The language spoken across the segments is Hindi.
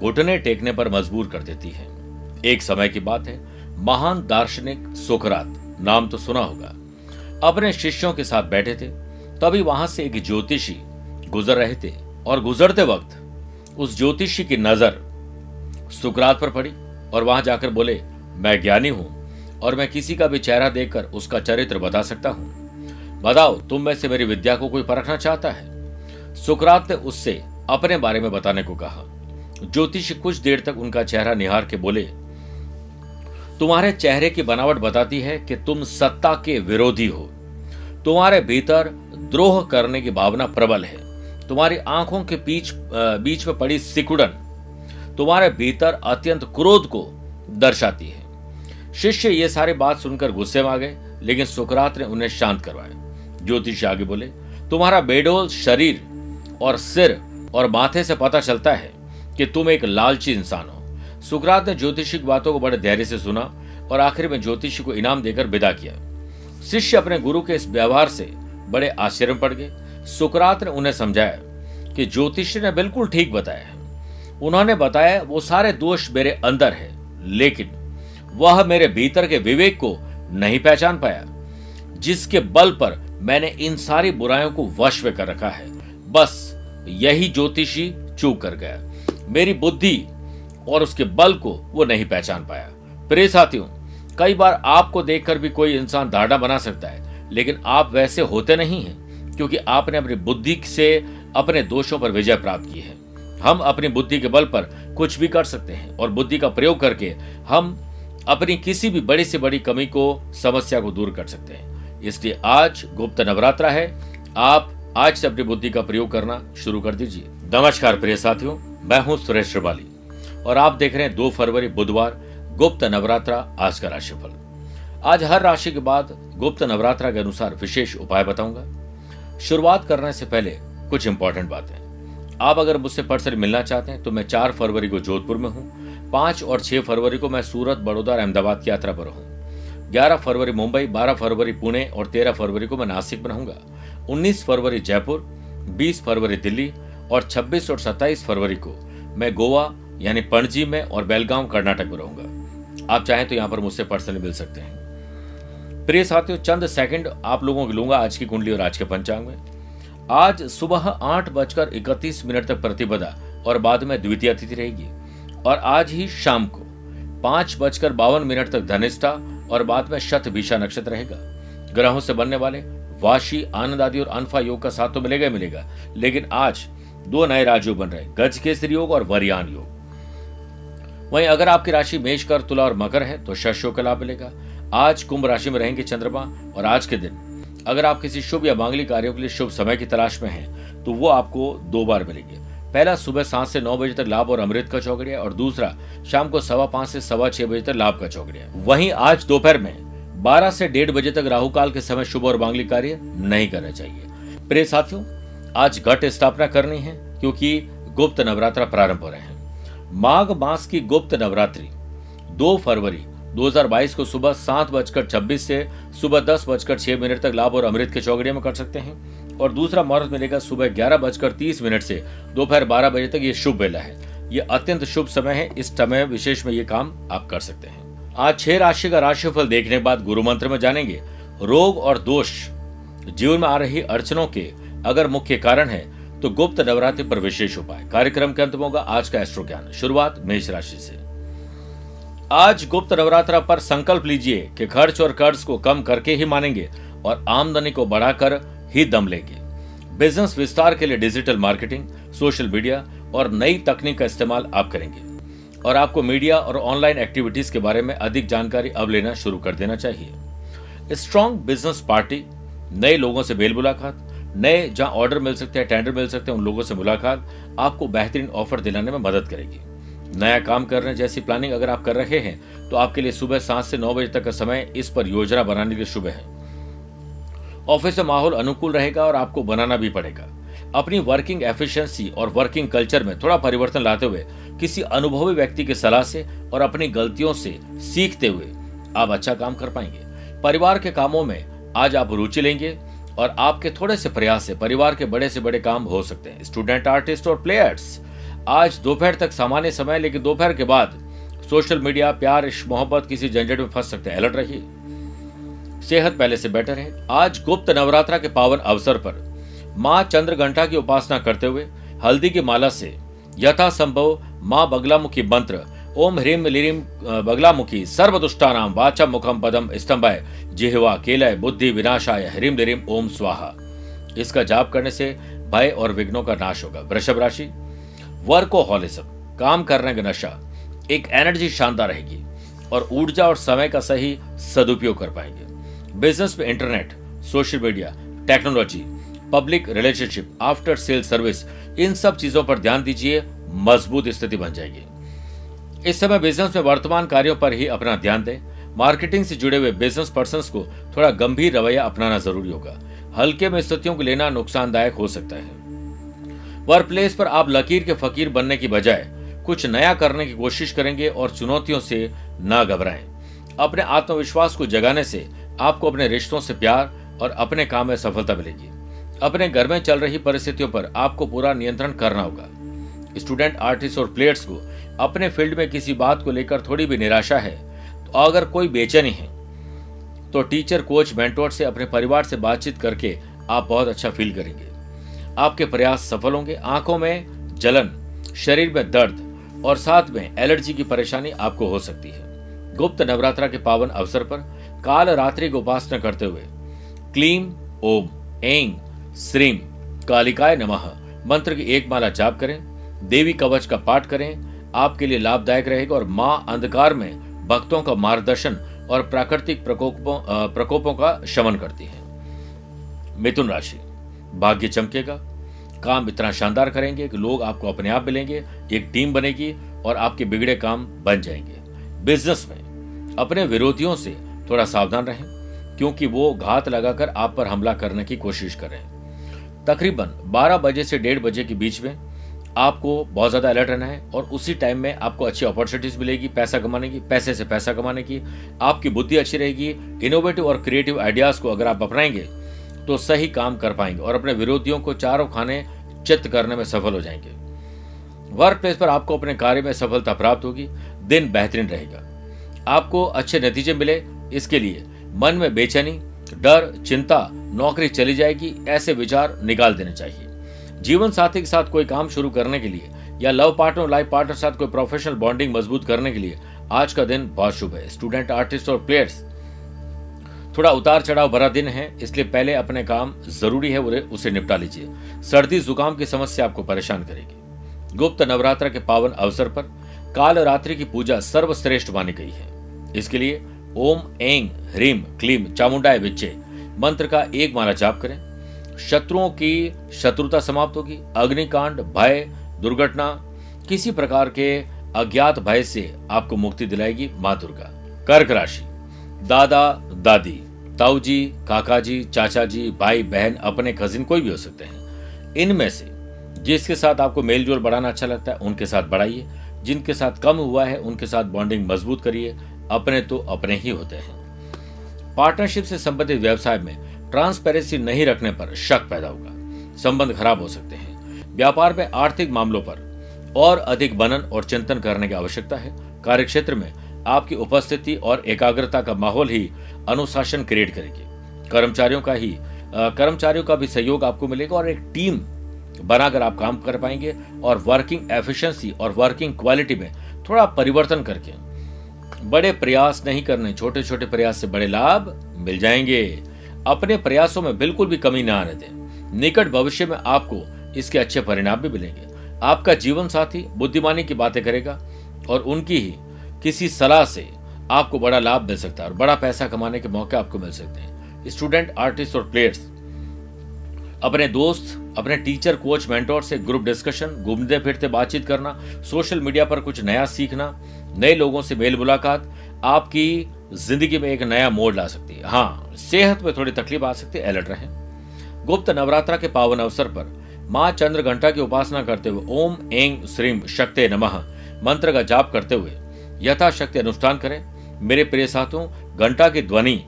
घुटने टेकने पर मजबूर कर देती है। एक समय की बात है। महान दार्शनिक सुकरात, नाम तो सुना होगा। अपने शिष्यों के साथ बैठे थे। तभी वहाँ से एक ज्योतिषी गुजर रहे थे और गुजरते वक्त उस ज्योतिषी की नज़र सुकरात पर पड़ी और वहाँ जाकर बोले, मैं ज्ञानी हूँ और मैं किसी का भी चेहरा देखकर उसका चरित्र बता सकता हूँ। बताओ, तुम में से मेरी विद्या को कोई परखना चाहता है? सुकरात ने उससे अपने बारे में बताने को कहा। ज्योतिषी कुछ देर तक उनका चेहरा निहार के बोले, तुम्हारे चेहरे की बनावट बताती है कि तुम सत्ता के विरोधी हो। तुम्हारे भीतर द्रोह करने की भावना प्रबल है। तुम्हारी आँखों के बीच बीच में पड़ी सिकुड़न तुम्हारे भीतर अत्यंत क्रोध को दर्शाती है। शिष्य ये सारी बात सुनकर गुस्से में आ गए, लेकिन सुकरात ने उन्हें शांत करवाया। ज्योतिष आगे बोले, तुम्हारा बेडोल शरीर और सिर और माथे से पता चलता है कि तुम एक लालची इंसान हो। सुकरात ने ज्योतिषी की बातों को बड़े धैर्य से सुना और आखिर में ज्योतिषी को इनाम देकर विदा किया। शिष्य अपने गुरु के इस व्यवहार से बड़े आश्चर्य में पड़ गए। सुकरात ने उन्हें समझाया कि ज्योतिषी ने बिल्कुल ठीक बताया है। उन्होंने बताया, वो सारे दोष मेरे अंदर है, लेकिन वह मेरे भीतर के विवेक को नहीं पहचान पाया, जिसके बल पर मैंने इन सारी बुराइयों को वश में कर रखा है। बस यही ज्योतिषी चूक कर गया। मेरी बुद्धि और उसके बल को वो नहीं पहचान पाया। प्रिय साथियों, कई बार आपको देखकर भी कोई इंसान धारणा बना सकता है, लेकिन आप वैसे होते नहीं हैं, क्योंकि आपने अपनी बुद्धि से अपने दोषों पर विजय प्राप्त की है। हम अपनी बुद्धि के बल पर कुछ भी कर सकते हैं और बुद्धि का प्रयोग करके हम अपनी किसी भी बड़ी से बड़ी कमी को, समस्या को दूर कर सकते हैं। इसलिए आज गुप्त नवरात्रा है। आप आज से अपनी बुद्धि का प्रयोग करना शुरू कर दीजिए। नमस्कार प्रिय साथियों। मैं हूँ सुरेश श्रिवाली, और आप देख रहे हैं दो फरवरी बुधवार, गुप्त नवरात्रा, आज का राशिफल। आज हर राशि के बाद गुप्त नवरात्रा के अनुसार विशेष उपाय बताऊँगा। शुरुआत करने से पहले कुछ इंपॉर्टेंट बातें। आप अगर मुझसे पर्सनली मिलना चाहते हैं तो मैं चार फरवरी को जोधपुर में हूँ, पाँच और छह फरवरी को मैं सूरत, बड़ौदा अहमदाबाद की यात्रा पर हूँ। ग्यारह फरवरी मुंबई, बारह फरवरी पुणे और तेरह फरवरी को मैं नासिक में रहूँगा। उन्नीस फरवरी जयपुर, बीस फरवरी दिल्ली और 26 और 27 फरवरी को मैं गोवा, यानी पणजी में और बेलगांव, कर्नाटक में रहूँगा। आप चाहें तो यहाँ पर मुझसे पर्सनली मिल सकते हैं। प्रिय साथियों, चंद सेकंड आप लोगों को लूँगा आज की कुंडली और आज के पंचांग में। आज सुबह आठ बजकर इकतीस मिनट तक प्रतिपदा और बाद में द्वितीय तिथि रहेगी। और आज ही शाम को पाँच बजकर बावन मिनट तक धनिष्ठा और बाद में शत भीषा नक्षत्र रहेगा। ग्रहों से बनने वाले वाशी, आनंद आदि और अनफा योग का साथ तो मिलेगा मिलेगा। लेकिन आज दो नए राजयोग बन रहे गज केसरी योग और वरियान योग। वहीं अगर आपकी राशि मेष, कर, तुला और मकर है तो शश योग का लाभ मिलेगा। आज कुंभ राशि में रहेंगे चंद्रमा और आज के दिन। अगर आप किसी शुभ या मांगलिक कार्यों के लिए शुभ समय की तलाश में हैं तो वो आपको दो बार मिलेंगे। पहला, सुबह सात से नौ बजे तक लाभ और अमृत का चौकड़िया और दूसरा, शाम को सवा पाँच से सवा छह बजे तक लाभ का चौकड़िया वहीं आज दोपहर में बारह से डेढ़ बजे तक राहु काल के समय शुभ और मांगलिक कार्य नहीं करना चाहिए। प्रिय साथियों आज घट स्थापना करनी है, क्योंकि गुप्त नवरात्रा प्रारंभ हो रहे हैं। माघ मास की गुप्त नवरात्रि 2 फरवरी 2022 को सुबह सात बजकर छब्बीस से सुबह दस बजकर छह मिनट तक लाभ और अमृत के चौगड़िया में कर सकते हैं, और दूसरा मुहूर्त मिलेगा सुबह ग्यारह बजकर तीस मिनट से दोपहर बारह बजे तक ये शुभ वेला है। ये अत्यंत शुभ समय है, इस समय विशेष में ये काम आप कर सकते हैं। आज छह राशि का राशिफल देखने के बाद गुरु मंत्र में जानेंगे। रोग और दोष, जीवन में आ रही अड़चनों के अगर मुख्य कारण है तो गुप्त नवरात्रि पर विशेष उपाय। कार्यक्रम के अंत में होगा आज का एस्ट्रो ज्ञान शुरुआत मेष राशि से। आज गुप्त नवरात्रा पर संकल्प लीजिए कि खर्च और कर्ज को कम करके ही मानेंगे और आमदनी को बढ़ाकर ही दम लेंगे। बिज़नेस विस्तार के लिए डिजिटल मार्केटिंग, सोशल मीडिया और नई तकनीक का इस्तेमाल आप करेंगे। और आपको मीडिया और ऑनलाइन एक्टिविटीज़ के बारे में अधिक जानकारी अब लेना शुरू कर देना चाहिए। स्ट्रॉन्ग बिज़नेस पार्टी, नए लोगों से बेल मुलाकात नए जहाँ ऑर्डर मिल सकते हैं टेंडर मिल सकते हैं, उन लोगों से मुलाकात आपको बेहतरीन ऑफ़र दिलाने में मदद करेगी। नया काम करने जैसी प्लानिंग अगर आप कर रहे हैं तो आपके लिए सुबह सात से नौ बजे तक का समय इस पर योजना बनाने के शुभ है। ऑफ़िस में माहौल अनुकूल रहेगा और आपको बनाना भी पड़ेगा। अपनी वर्किंग एफिशिएंसी और वर्किंग कल्चर में थोड़ा परिवर्तन लाते हुए, किसी अनुभवी व्यक्ति की सलाह से और अपनी गलतियों से सीखते हुए आप अच्छा काम कर पाएँगे। परिवार के कामों में आज आप रुचि लेंगे और आपके थोड़े से प्रयास से परिवार के बड़े से बड़े काम हो सकते हैं। स्टूडेंट आर्टिस्ट और प्लेयर्स आज दोपहर तक सामान्य समय, लेकिन दोपहर के बाद सोशल मीडिया प्यार मोहब्बत किसी झंझट में फंस सकते हैं। अलर्ट रहिए। सेहत पहले से बेटर है। आज गुप्त नवरात्रा के पावन अवसर पर माँ चंद्र घंटा की उपासना करते हुए हल्दी की माला से यथासंभव माँ बगलामुखी मंत्र ओम ह्रीम लिरीम बगलामुखी सर्वदुष्टानाम वाचा मुखम पदम स्तंभाय जिहवा केलय बुद्धि विनाशाय ह्रीम लिरीम ओम स्वाहा। इसका जाप करने से भय और विघ्नों का नाश होगा। वृषभ राशि वर्कोहॉलिज्म काम करने का नशा, एक एनर्जी शानदार रहेगी और ऊर्जा और समय का सही सदुपयोग कर पाएँगे। बिज़नेस में internet, social media, technology, public relationship, after sale service, इन सब चीज़ों पर ध्यान दीजिए, मज़बूत स्थिति बन जाएगी। इस समय बिज़नेस में वर्तमान कार्यों पर ही अपना ध्यान दें। मार्केटिंग से जुड़े हुए बिज़नेस पर्सन को थोड़ा गंभीर रवैया अपनाना ज़रूरी होगा। हल्के में स्थितियों को लेना नुकसानदायक हो सकता है। वर्क प्लेस पर आप लकीर के फकीर बनने की बजाय कुछ नया करने की कोशिश करेंगे और चुनौतियों से ना घबराएँ। अपने आत्मविश्वास को जगाने से आपको अपने रिश्तों से प्यार और अपने काम में सफलता मिलेगी। अपने घर में चल रही परिस्थितियों पर आपको पूरा नियंत्रण करना होगा। स्टूडेंट, आर्टिस्ट और प्लेयर्स को अपने फ़ील्ड में किसी बात को लेकर थोड़ी भी निराशा है तो अगर कोई बेचैनी है तो टीचर, कोच, मेंटोर से अपने परिवार से बातचीत करके आप बहुत अच्छा फील करेंगे। आपके प्रयास सफल होंगे। आँखों में जलन, शरीर में दर्द और साथ में एलर्जी की परेशानी आपको हो सकती है। गुप्त नवरात्रा के पावन अवसर पर काल रात्रि की उपासना करते हुए, क्लीम, ओम एंग श्रीम कालिकाय नमः मंत्र की एक माला जाप करें। देवी कवच का पाठ करें, आपके लिए लाभदायक रहेगा और माँ अंधकार में भक्तों का मार्गदर्शन और प्राकृतिक प्रकोपों प्रकोपों का शमन करती है। मिथुन राशि, भाग्य चमकेगा, काम इतना शानदार करेंगे कि लोग आपको अपने आप मिलेंगे, एक टीम बनेगी और आपके बिगड़े काम बन जाएँगे। बिज़नेस में अपने विरोधियों से थोड़ा सावधान रहें, क्योंकि वो घात लगाकर आप पर हमला करने की कोशिश कर। रहे हैं तकरीबन 12 बजे से डेढ़ बजे के बीच में आपको बहुत ज़्यादा अलर्ट रहना है और उसी टाइम में आपको अच्छी अपॉर्चुनिटीज़ मिलेगी पैसा कमाने की, पैसे से पैसा कमाने की, आपकी बुद्धि अच्छी रहेगी इनोवेटिव और क्रिएटिव आइडियाज़ को अगर आप अपनाएँगे तो सही काम कर पाएँगे और अपने विरोधियों को चारों खाने चित्त करने में सफल हो जाएँगे। वर्क प्लेस पर आपको अपने कार्य में सफलता प्राप्त होगी, दिन बेहतरीन रहेगा। आपको अच्छे नतीजे मिले, इसके लिए मन में बेचैनी, डर, चिंता, नौकरी चली जाएगी, ऐसे विचार निकाल देने चाहिए। जीवन साथी के साथ कोई काम शुरू करने के लिए या लव पार्टनर लाइफ पार्टनर साथ कोई प्रोफेशनल बॉन्डिंग मज़बूत करने के लिए आज का दिन बहुत शुभ है। स्टूडेंट आर्टिस्ट और प्लेयर्स थोड़ा उतार चढ़ाव भरा दिन है, इसलिए पहले अपने काम ज़रूरी है उसे निपटा लीजिए। सर्दी, जुकाम की समस्या आपको परेशान करेगी। गुप्त नवरात्र के पावन अवसर पर काल रात्रि की पूजा सर्वश्रेष्ठ मानी गई है। इसके लिए ओम एंग ह्रीम क्लीम चामुंडाय विच्चे मंत्र का एक माला जाप करें। शत्रुओं की शत्रुता समाप्त होगी, अग्निकांड, भय, दुर्घटना, किसी प्रकार के अज्ञात भय से आपको मुक्ति दिलाएगी माँ दुर्गा। कर्क राशि, दादा, दादी ताऊ जी काका जी चाचा जी भाई, बहन, अपने कजिन कोई भी हो सकते हैं। इनमें से जिसके साथ आपको मेल जोल बढ़ाना अच्छा लगता है, उनके साथ बढ़ाइए। जिनके साथ कम हुआ है, उनके साथ बॉन्डिंग मज़बूत करिए। अपने तो अपने ही होते हैं। पार्टनरशिप से संबंधित व्यवसाय में ट्रांसपेरेंसी नहीं रखने पर शक पैदा होगा। संबंध खराब हो सकते हैं। व्यापार में आर्थिक मामलों पर और अधिक बनन और चिंतन करने की आवश्यकता है। कार्यक्षेत्र में आपकी उपस्थिति और एकाग्रता का माहौल ही अनुशासन क्रिएट करेगी। कर्मचारियों का ही कर्मचारियों का भी सहयोग आपको मिलेगा और एक टीम बनाकर आप काम कर पाएँगे और वर्किंग एफिशिएंसी और वर्किंग क्वालिटी में थोड़ा परिवर्तन करके बड़े प्रयास नहीं करने छोटे छोटे प्रयास से बड़े लाभ मिल जाएँगे। अपने प्रयासों में बिल्कुल भी कमी ना आने दें। निकट भविष्य में आपको इसके अच्छे परिणाम भी मिलेंगे। आपका जीवन साथी बुद्धिमानी की बातें करेगा और उनकी ही किसी सलाह से आपको बड़ा लाभ मिल सकता है और बड़ा पैसा कमाने के मौके आपको मिल सकते हैं। स्टूडेंट, आर्टिस्ट और प्लेयर्स, अपने दोस्त, अपने टीचर, कोच, मेंटोर से ग्रुप डिस्कशन घूमते फिरते बातचीत करना, सोशल मीडिया पर कुछ नया सीखना, नए लोगों से मेल मुलाकात आपकी ज़िंदगी में एक नया मोड़ ला सकती है। हाँ सेहत में थोड़ी तकलीफ़ आ सकती है, अलर्ट रहें। गुप्त नवरात्रा के पावन अवसर पर माँ चंद्र घंटा की उपासना करते हुए ओम एंग श्रीम शक्ति नमः मंत्र का जाप करते हुए यथाशक्ति अनुष्ठान करें। मेरे प्रिय साथियों, घंटा की ध्वनि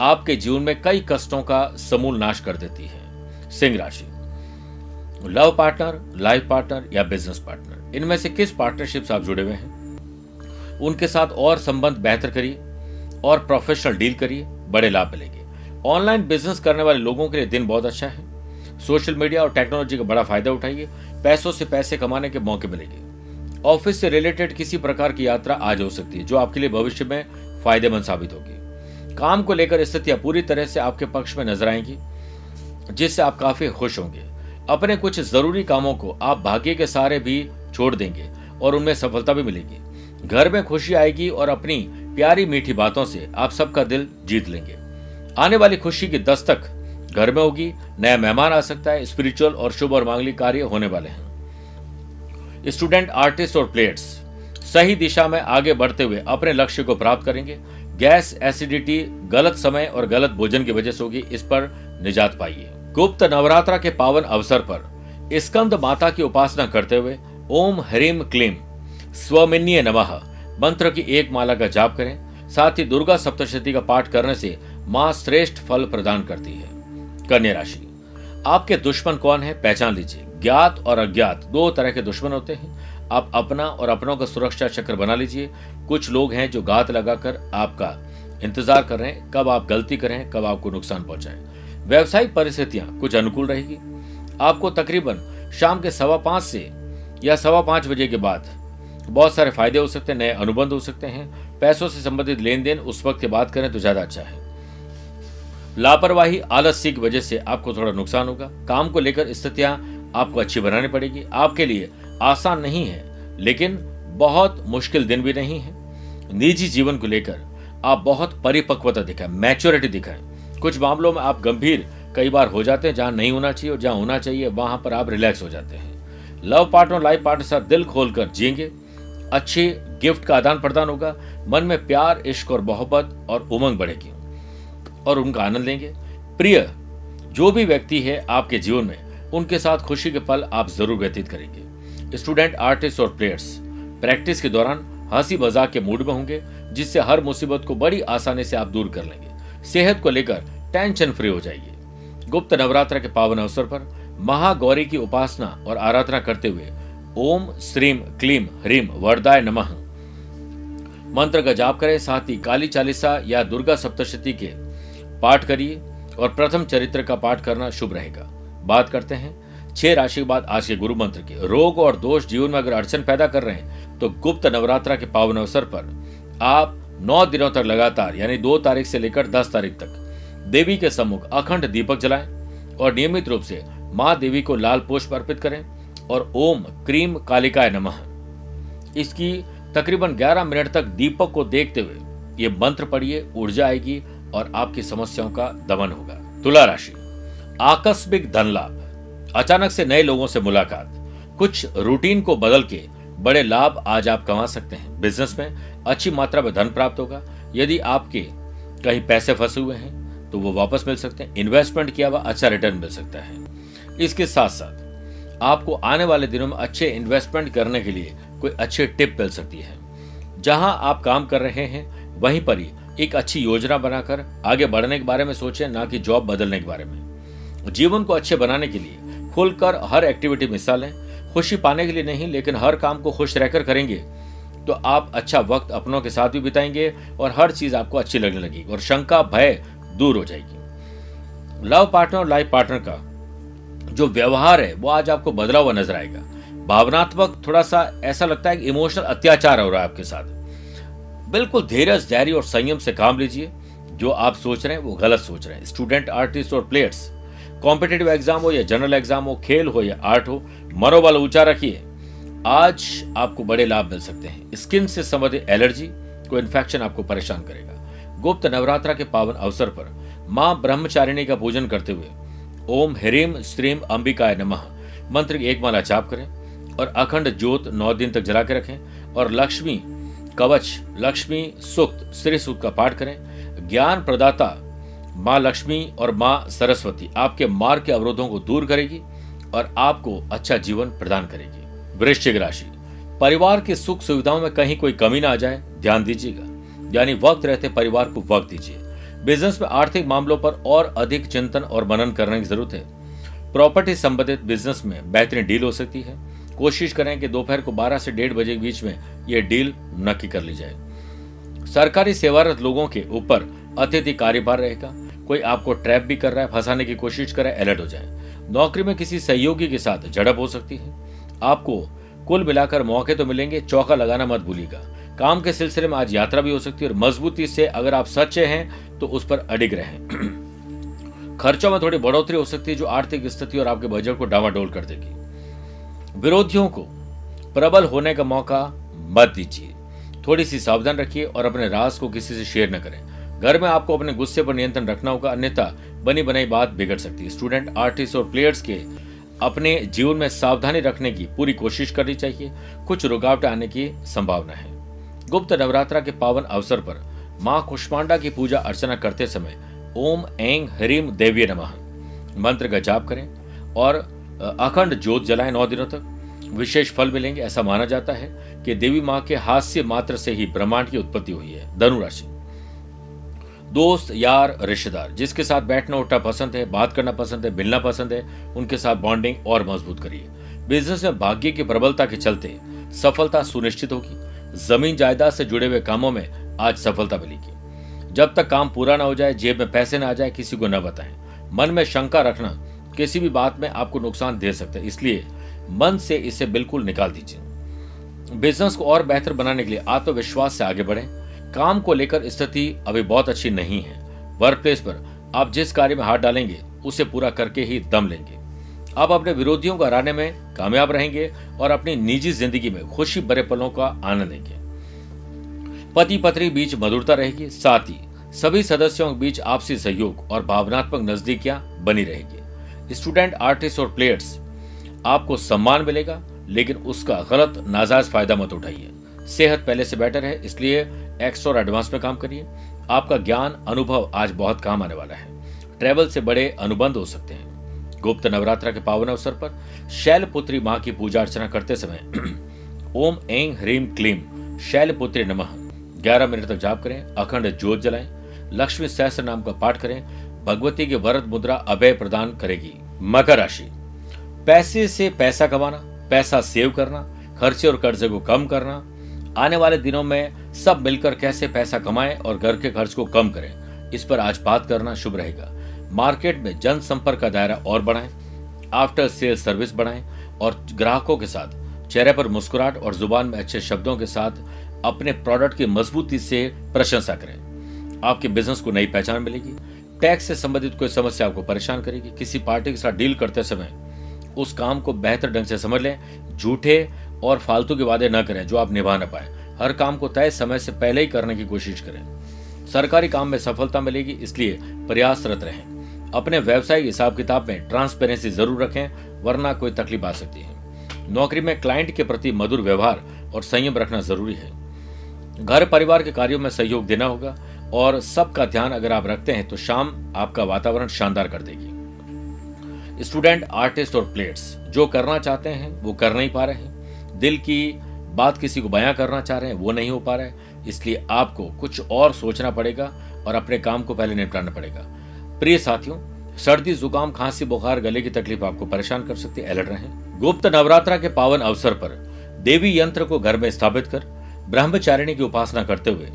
आपके जीवन में कई कष्टों का समूल नाश कर देती है। सिंह राशि। लव पार्टनर, लाइफ पार्टनर या बिज़नेस पार्टनर, इनमें से किस पार्टनरशिप से आप जुड़े हुए हैं? उनके साथ और संबंध बेहतर करिए और प्रोफेशनल डील करिए, बड़े लाभ मिलेंगे। ऑनलाइन बिज़नेस करने वाले लोगों के लिए दिन बहुत अच्छा है। सोशल मीडिया और टेक्नोलॉजी का बड़ा फ़ायदा उठाइए। पैसों से पैसे कमाने के मौके मिलेंगे। ऑफ़िस से रिलेटेड किसी प्रकार की यात्रा आज हो सकती है, जो आपके लिए भविष्य में फ़ायदेमंद साबित होगी। काम को लेकर स्थितियाँ पूरी तरह से आपके पक्ष में नज़र आएँगी, जिससे आप काफ़ी खुश होंगे। अपने कुछ ज़रूरी कामों को आप भाग्य के सहारे भी छोड़ देंगे और उनमें सफलता भी मिलेगी। घर में खुशी आएगी और अपनी प्यारी मीठी बातों से आप सबका दिल जीत लेंगे। आने वाली खुशी की दस्तक घर में होगी, नया मेहमान आ सकता है स्पिरिचुअल और शुभ और मांगलिक कार्य होने वाले हैं। स्टूडेंट आर्टिस्ट और प्लेयर्स सही दिशा में आगे बढ़ते हुए अपने लक्ष्य को प्राप्त करेंगे। गैस एसिडिटी गलत समय और गलत भोजन की वजह से होगी, इस पर निजात पाइए। गुप्त नवरात्रा के पावन अवसर पर स्कंद माता की उपासना करते हुए ओम ह्रीम क्लीम स्वमिन्य नमः। मंत्र की एक माला का जाप करें। साथ ही दुर्गा सप्तशती का पाठ करने से माँ श्रेष्ठ फल प्रदान करती है। कन्या राशि। आपके दुश्मन कौन है? पहचान लीजिए। ज्ञात और अज्ञात दो तरह के दुश्मन होते हैं। आप अपना और अपनों का सुरक्षा चक्र बना लीजिए। कुछ लोग हैं जो गात लगाकर आपका इंतज़ार कर रहे हैं। कब आप गलती करें, कब आपको नुकसान पहुंचाएँ। व्यवसायिक परिस्थितियाँ कुछ अनुकूल रहेगी। आपको तकरीबन शाम के सवा पाँच से या सवा पाँच बजे के बाद बहुत सारे फ़ायदे हो सकते हैं, नए अनुबंध हो सकते हैं। पैसों से संबंधित लेन देन उस वक्त की बात करें तो ज़्यादा अच्छा है। लापरवाही, आलस्य की वजह से आपको थोड़ा नुकसान होगा। काम को लेकर स्थितियाँ आपको अच्छी बनानी पड़ेगी। आपके लिए आसान नहीं है, लेकिन बहुत मुश्किल दिन भी नहीं है। निजी जीवन को लेकर आप बहुत परिपक्वता दिखाएँ मैच्योरिटी दिखाएँ। कुछ मामलों में आप गंभीर कई बार हो जाते हैं, जहाँ नहीं होना चाहिए और जहाँ होना चाहिए, वहाँ पर आप रिलैक्स हो जाते हैं। लव पार्टनर लाइफ पार्टनर साथ दिल खोलकर जिएँगे। अच्छे गिफ्ट का आदान प्रदान होगा। मन में प्यार, इश्क और मोहब्बत और उमंग बढ़ेगी और उनका आनंद लेंगे। प्रिय, जो भी व्यक्ति है आपके जीवन में, उनके साथ खुशी के पल आप ज़रूर व्यतीत करेंगे। स्टूडेंट, आर्टिस्ट और प्लेयर्स, प्रैक्टिस के दौरान हँसी मज़ाक के मूड में होंगे, जिससे हर मुसीबत को बड़ी आसानी से आप दूर कर लेंगे। सेहत को लेकर टेंशन फ्री हो जाइए। गुप्त नवरात्र के पावन अवसर पर महागौरी की उपासना और आराधना करते हुए ओम श्रीम क्लीम ह्रीम वरदाय नमः। मंत्र का जाप करें, साथ ही काली चालीसा या दुर्गा सप्तशती के पाठ करिए और प्रथम चरित्र का पाठ करना शुभ रहेगा। बात करते हैं, छह राशि के बाद आज के गुरु मंत्र की। रोग और दोष जीवन में अगर अड़चन पैदा कर रहे हैं तो गुप्त नवरात्रा के पावन अवसर पर आप नौ दिनों तक लगातार, यानी दो तारीख से लेकर दस तारीख तक, देवी के सम्मुख अखंड दीपक जलाएँ और नियमित रूप से माँ देवी को लाल पुष्प अर्पित करें। और ओम क्रीम कालिकाय नमः। इसकी तकरीबन 11 मिनट तक दीपक को देखते हुए ये मंत्र पढ़िए, ऊर्जा आएगी और आपकी समस्याओं का दमन होगा। तुला राशि, आकस्मिक धन लाभ। अचानक से नए लोगों से मुलाकात। कुछ रूटीन को बदल के बड़े लाभ आज आप कमा सकते हैं। बिज़नेस में अच्छी मात्रा में धन प्राप्त होगा। यदि आपके कहीं पैसे फंसे हुए हैं तो वो वापस मिल सकते हैं। इन्वेस्टमेंट किया हुआ अच्छा रिटर्न मिल सकता है। इसके साथ साथ आपको आने वाले दिनों में अच्छे इन्वेस्टमेंट करने के लिए कोई अच्छी टिप मिल सकती है। जहाँ आप काम कर रहे हैं, वहीं पर ही एक अच्छी योजना बनाकर आगे बढ़ने के बारे में सोचें, ना कि जॉब बदलने के बारे में। जीवन को अच्छे बनाने के लिए खुलकर हर एक्टिविटी में हिस्सा लें। खुशी पाने के लिए नहीं, लेकिन हर काम को खुश रहकर करेंगे। तो आप अच्छा वक्त अपनों के साथ भी बिताएँगे और हर चीज़ आपको अच्छी लगने लगेगी और शंका, भय दूर हो जाएगी। लव पार्टनर और लाइफ पार्टनर का जो व्यवहार है, वो आज आपको बदला हुआ नज़र आएगा। भावनात्मक थोड़ा सा ऐसा लगता है कि इमोशनल अत्याचार हो रहा है आपके साथ। बिल्कुल धीरज, धैर्य और संयम से काम लीजिए। जो आप सोच रहे हैं, वो गलत सोच रहे हैं। स्टूडेंट, आर्टिस्ट और प्लेयर्स, कॉम्पिटेटिव एग्ज़ाम हो या जनरल एग्ज़ाम हो, खेल हो या आर्ट हो, मनोबल ऊँचा रखिए। आज आपको बड़े लाभ मिल सकते हैं। स्किन से संबंधित एलर्जी को इन्फेक्शन आपको परेशान करेगा। गुप्त नवरात्रा के पावन अवसर पर माँ ब्रह्मचारिणी का पूजन करते हुए ओम ह्रीम श्रीम अंबिकाय नमः। मंत्र की एक माला जाप करें और अखंड ज्योत नौ दिन तक जला के रखें और लक्ष्मी कवच, लक्ष्मी सुक्त, श्री सूक्त का पाठ करें। ज्ञान प्रदाता माँ लक्ष्मी और माँ सरस्वती आपके मार्ग के अवरोधों को दूर करेगी और आपको अच्छा जीवन प्रदान करेगी। वृश्चिक राशि, परिवार की सुख सुविधाओं में कहीं कोई कमी ना आ जाए, ध्यान दीजिएगा। यानी वक्त रहते परिवार को वक्त दीजिए। बिज़नेस में आर्थिक मामलों पर और अधिक चिंतन और मनन करने की ज़रूरत है। प्रॉपर्टी संबंधित बिज़नेस में बेहतरीन डील हो सकती है। कोशिश करें कि दोपहर को 12 से डेढ़ बजे के बीच में यह डील नक्की कर ली जाए। सरकारी सेवारत लोगों के ऊपर अत्यधिक कार्यभार रहेगा। कोई आपको ट्रैप भी कर रहा है, फंसाने की कोशिश कर रहा है अलर्ट हो जाए। नौकरी में किसी सहयोगी के साथ झड़प हो सकती है। आपको कुल मिलाकर मौके तो मिलेंगे, चौका लगाना मत भूलिएगा। काम के सिलसिले में आज यात्रा भी हो सकती है और मजबूती से अगर आप सच्चे हैं तो उस पर अडिग रहें। खर्चों में थोड़ी बढ़ोतरी हो सकती है, जो आर्थिक स्थिति और आपके बजट को डावाडोल कर देगी। विरोधियों को प्रबल होने का मौका मत दीजिए। थोड़ी सी सावधान रखिए और अपने राज को किसी से शेयर न करें। घर में आपको अपने गुस्से पर नियंत्रण रखना होगा, अन्यथा बनी बनाई बात बिगड़ सकती है। स्टूडेंट, आर्टिस्ट और प्लेयर्स के अपने जीवन में सावधानी रखने की पूरी कोशिश करनी चाहिए। कुछ रुकावट आने की संभावना है। गुप्त नवरात्रा के पावन अवसर पर माँ कुष्मांडा की पूजा अर्चना करते समय ओम एंग हरीम देवी नमः। मंत्र का जाप करें और अखंड ज्योत जलाएँ नौ दिनों तक। विशेष फल मिलेंगे ऐसा माना जाता है कि देवी माँ के हास्य मात्र से ही ब्रह्मांड की उत्पत्ति हुई है, धनुराशि। दोस्त, यार, रिश्तेदार, जिसके साथ बैठना, उठना पसंद है, बात करना पसंद है, मिलना पसंद है, उनके साथ बॉन्डिंग और मज़बूत करिए। बिज़नेस में भाग्य की प्रबलता के चलते सफलता सुनिश्चित होगी। ज़मीन जायदाद से जुड़े हुए कामों में आज सफलता मिलेगी जब तक काम पूरा ना हो जाए, जेब में पैसे ना आ जाए, किसी को न बताएँ। मन में शंका रखना, किसी भी बात में आपको नुकसान दे सकता है। इसलिए मन से इसे बिल्कुल निकाल दीजिए। बिज़नेस को और बेहतर बनाने के लिए आत्मविश्वास से आगे बढ़े। काम को लेकर स्थिति अभी बहुत अच्छी नहीं है। वर्क प्लेस पर आप जिस कार्य में हाथ डालेंगे, उसे पूरा करके ही दम लेंगे। आप अपने विरोधियों को हराने में कामयाब रहेंगे और अपनी निजी ज़िंदगी में खुशी भरे पलों का आनंद लेंगे। पति पत्नी बीच मधुरता रहेगी, साथ ही सभी सदस्यों के बीच आपसी सहयोग और भावनात्मक नजदीकियाँ बनी रहेगी। स्टूडेंट, आर्टिस्ट और प्लेयर्स, आपको सम्मान मिलेगा, लेकिन उसका गलत, नाजायज फ़ायदा मत उठाइए। सेहत पहले से बेटर है, इसलिए एक्स्ट्रा और एडवांस में काम करिए। आपका ज्ञान, अनुभव आज बहुत काम आने वाला है। ट्रेवल से बड़े अनुबंध हो सकते हैं। गुप्त नवरात्रा के पावन अवसर पर शैलपुत्री माँ की पूजा अर्चना करते समय ओम एंग ह्रीम क्लीम शैलपुत्री नमः। ग्यारह मिनट तक जाप करें, अखंड ज्योत जलाएँ, लक्ष्मी सहस्त्र नाम का पाठ करें, भगवती की वरद मुद्रा अभय प्रदान करेगी। मकर राशि। पैसे से पैसा कमाना, पैसा सेव करना, खर्चे और कर्जे को कम करना, आने वाले दिनों में सब मिलकर कैसे पैसा कमाएँ और घर के खर्च को कम करें, इस पर आज बात करना शुभ रहेगा। मार्केट में जनसंपर्क का दायरा और बढ़ाएँ आफ्टर सेल सर्विस बढ़ाएँ और ग्राहकों के साथ चेहरे पर मुस्कुराहट और ज़ुबान में अच्छे शब्दों के साथ अपने प्रोडक्ट की मजबूती से प्रशंसा करें। आपके बिज़नेस को नई पहचान मिलेगी। टैक्स से संबंधित कोई समस्या आपको परेशान करेगी। किसी पार्टी के साथ डील करते समय उस काम को बेहतर ढंग से समझ लें। झूठे और फालतू के वादे न करें जो आप निभा ना पाए। हर काम को तय समय से पहले ही करने की कोशिश करें। सरकारी काम में सफलता मिलेगी, इसलिए प्रयासरत रहें। अपने व्यवसायिक हिसाब किताब में ट्रांसपेरेंसी ज़रूर रखें, वरना कोई तकलीफ़ आ सकती है। नौकरी में क्लाइंट के प्रति मधुर व्यवहार और संयम रखना ज़रूरी है। घर परिवार के कार्यों में सहयोग देना होगा और सबका ध्यान अगर आप रखते हैं तो शाम आपका वातावरण शानदार कर देगी। स्टूडेंट आर्टिस्ट और प्लेयर्स जो करना चाहते हैं, वो कर नहीं पा रहे हैं। दिल की बात किसी को बयां करना चाह रहे हैं, वो नहीं हो पा रहा इसलिए आपको कुछ और सोचना पड़ेगा और अपने काम को पहले निपटाना पड़ेगा। प्रिय साथियों, सर्दी, जुकाम, खांसी, बुखार, गले की तकलीफ़ आपको परेशान कर सकती है अलर्ट रहें। गुप्त नवरात्रा के पावन अवसर पर देवी यंत्र को घर में स्थापित कर ब्रह्मचारिणी की उपासना करते हुए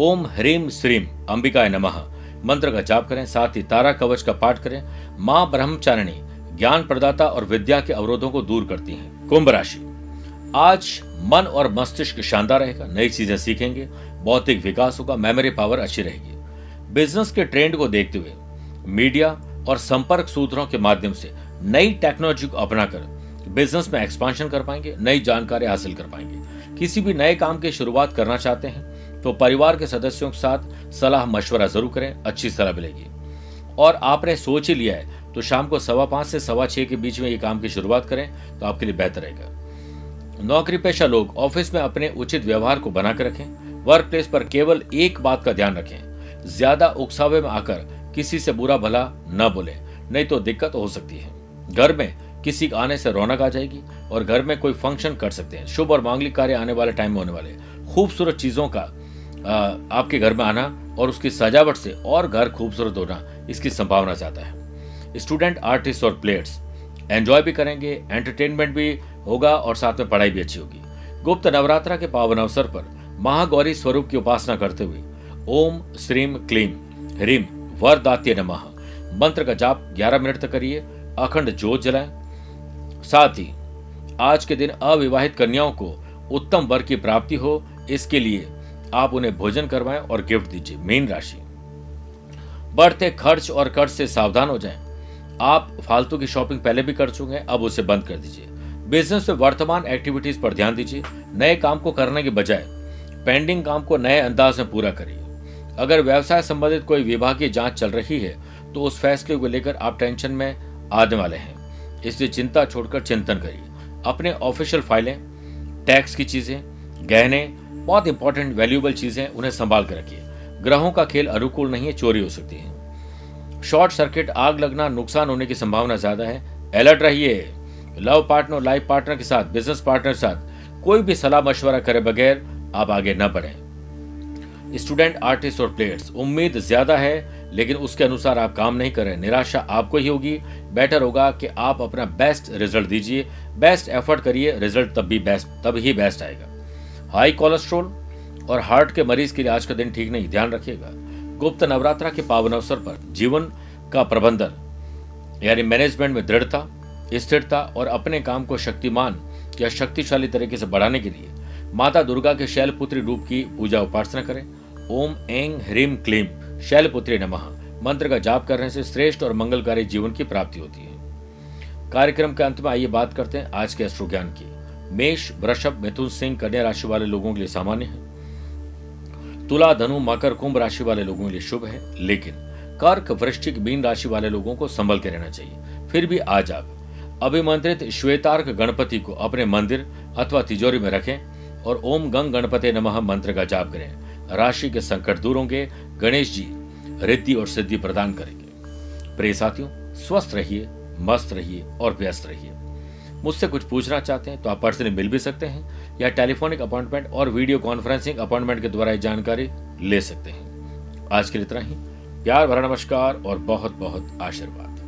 ओम ह्रीम श्रीम अंबिका नमः मंत्र का जाप करें, साथ ही तारा कवच का पाठ करें। माँ ब्रह्मचारिणी ज्ञान प्रदाता और विद्या के अवरोधों को दूर करती हैं। कुंभ राशि। आज मन और मस्तिष्क शानदार रहेगा, नई चीज़ें सीखेंगे, भौतिक विकास होगा मेमोरी पावर अच्छी रहेगी। बिज़नेस के ट्रेंड को देखते हुए मीडिया और संपर्क सूत्रों के माध्यम से नई टेक्नोलॉजी को अपनाकर बिज़नेस में एक्सपांशन कर पाएँगे, नई जानकारी हासिल कर पाएँगे। किसी भी नए काम की शुरुआत करना चाहते हैं तो परिवार के सदस्यों के साथ सलाह मशवरा ज़रूर करें, अच्छी सलाह मिलेगी। और आपने सोच ही लिया है तो शाम को सवा पाँच से सवा छह के बीच में ये काम की शुरुआत करें तो आपके लिए बेहतर रहेगा। नौकरी पेशा लोग ऑफ़िस में अपने उचित व्यवहार को बनाकर रखें वर्क प्लेस पर केवल एक बात का ध्यान रखें, ज़्यादा उकसावे में आकर किसी से बुरा भला न बोले नहीं तो दिक्कत हो सकती है। घर में किसी के आने से रौनक आ जाएगी और घर में कोई फ़ंक्शन कर सकते हैं। शुभ और मांगलिक कार्य आने वाले टाइम में होने वाले खूबसूरत चीज़ों का आ, आपके घर में आना और उसकी सजावट से और घर खूबसूरत होना इसकी संभावना ज़्यादा है। स्टूडेंट आर्टिस्ट और प्लेयर्स एंजॉय भी करेंगे एंटरटेनमेंट भी होगा और साथ में पढ़ाई भी अच्छी होगी। गुप्त नवरात्रा के पावन अवसर पर महागौरी स्वरूप की उपासना करते हुए ओम श्रीम क्लीम ह्रीम वरदात्य नमः। मंत्र का जाप 11 मिनट तक करिए। अखंड जोत जलाएँ। साथ ही, आज के दिन अविवाहित कन्याओं को उत्तम वर की प्राप्ति हो, इसके लिए आप उन्हें भोजन करवाएँ और गिफ्ट दीजिए। मेन राशि। बढ़ते खर्च और कर्ज से सावधान हो जाएँ। आप फालतू की शॉपिंग पहले भी कर चुके हैं, अब उसे बंद कर दीजिए। बिज़नेस में वर्तमान एक्टिविटीज़ पर ध्यान दीजिए। नए काम को करने के बजाय, पेंडिंग काम को नए अंदाज में पूरा करिए। अगर व्यवसाय संबंधित कोई विभागीय जाँच चल रही है तो उस फैसले को लेकर आप टेंशन में आने वाले हैं। इसलिए चिंता छोड़कर चिंतन करिए। अपने ऑफिशियल फाइलें, टैक्स की चीज़ें, गहने, बहुत इंपॉर्टेंट वैल्यूएबल चीज़ें उन्हें संभाल कर रखिए। ग्रहों का खेल अनुकूल नहीं है, चोरी हो सकती है। शॉर्ट सर्किट, आग लगना, नुकसान होने की संभावना ज़्यादा है। अलर्ट रहिए। लव पार्टनर लाइफ पार्टनर के साथ बिज़नेस पार्टनर के साथ, कोई भी सलाह मशवरा करे बगैर आप आगे न बढ़ें। स्टूडेंट, आर्टिस्ट और प्लेयर्स, उम्मीद ज़्यादा है, लेकिन उसके अनुसार आप काम नहीं करें निराशा आपको ही होगी। बेटर होगा कि आप अपना बेस्ट रिज़ल्ट दीजिए। बेस्ट एफर्ट करिए। रिज़ल्ट तब भी बेस्ट तब ही बेस्ट आएगा। हाई कोलेस्ट्रोल और हार्ट के मरीज़ के लिए आज का दिन ठीक नहीं। ध्यान रखिएगा। गुप्त नवरात्रा के पावन अवसर पर जीवन का प्रबंधन, यानी मैनेजमेंट में दृढ़ता, स्थिरता और अपने काम को शक्तिमान या शक्तिशाली तरीके से बढ़ाने के लिए माता दुर्गा के शैलपुत्री रूप की पूजा उपासना करें। ओम एंग ह्रीम क्लीम शैलपुत्री नमः। मंत्र का जाप करने से श्रेष्ठ और मंगलकारी जीवन की प्राप्ति होती है। कार्यक्रम के अंत में आइए बात करते हैं आज के अश्रु ज्ञान की। मेष, वृषभ, मिथुन, सिंह, कन्या राशि वाले लोगों के लिए सामान्य है। तुला, धनु, मकर, कुंभ राशि वाले लोगों के लिए शुभ है। लेकिन कर्क, वृश्चिक, मीन राशि वाले लोगों को संभल के रहना चाहिए। फिर भी आज आप अभिमंत्रित श्वेतार्क गणपति को अपने मंदिर अथवा तिजोरी में रखें और ओम गंग गणपति नमः मंत्र का जाप करें। राशि के संकट दूर होंगे, गणेश जी रिद्धि और सिद्धि प्रदान करेंगे। प्रिय साथियों, स्वस्थ रहिए, मस्त रहिए और व्यस्त रहिए। मुझसे कुछ पूछना चाहते हैं तो आप पर्सनली मिल भी सकते हैं या टेलीफोनिक अपॉइंटमेंट और वीडियो कॉन्फ्रेंसिंग अपॉइंटमेंट के द्वारा जानकारी ले सकते हैं। आज के लिए इतना ही। प्यार भरा नमस्कार और बहुत बहुत आशीर्वाद।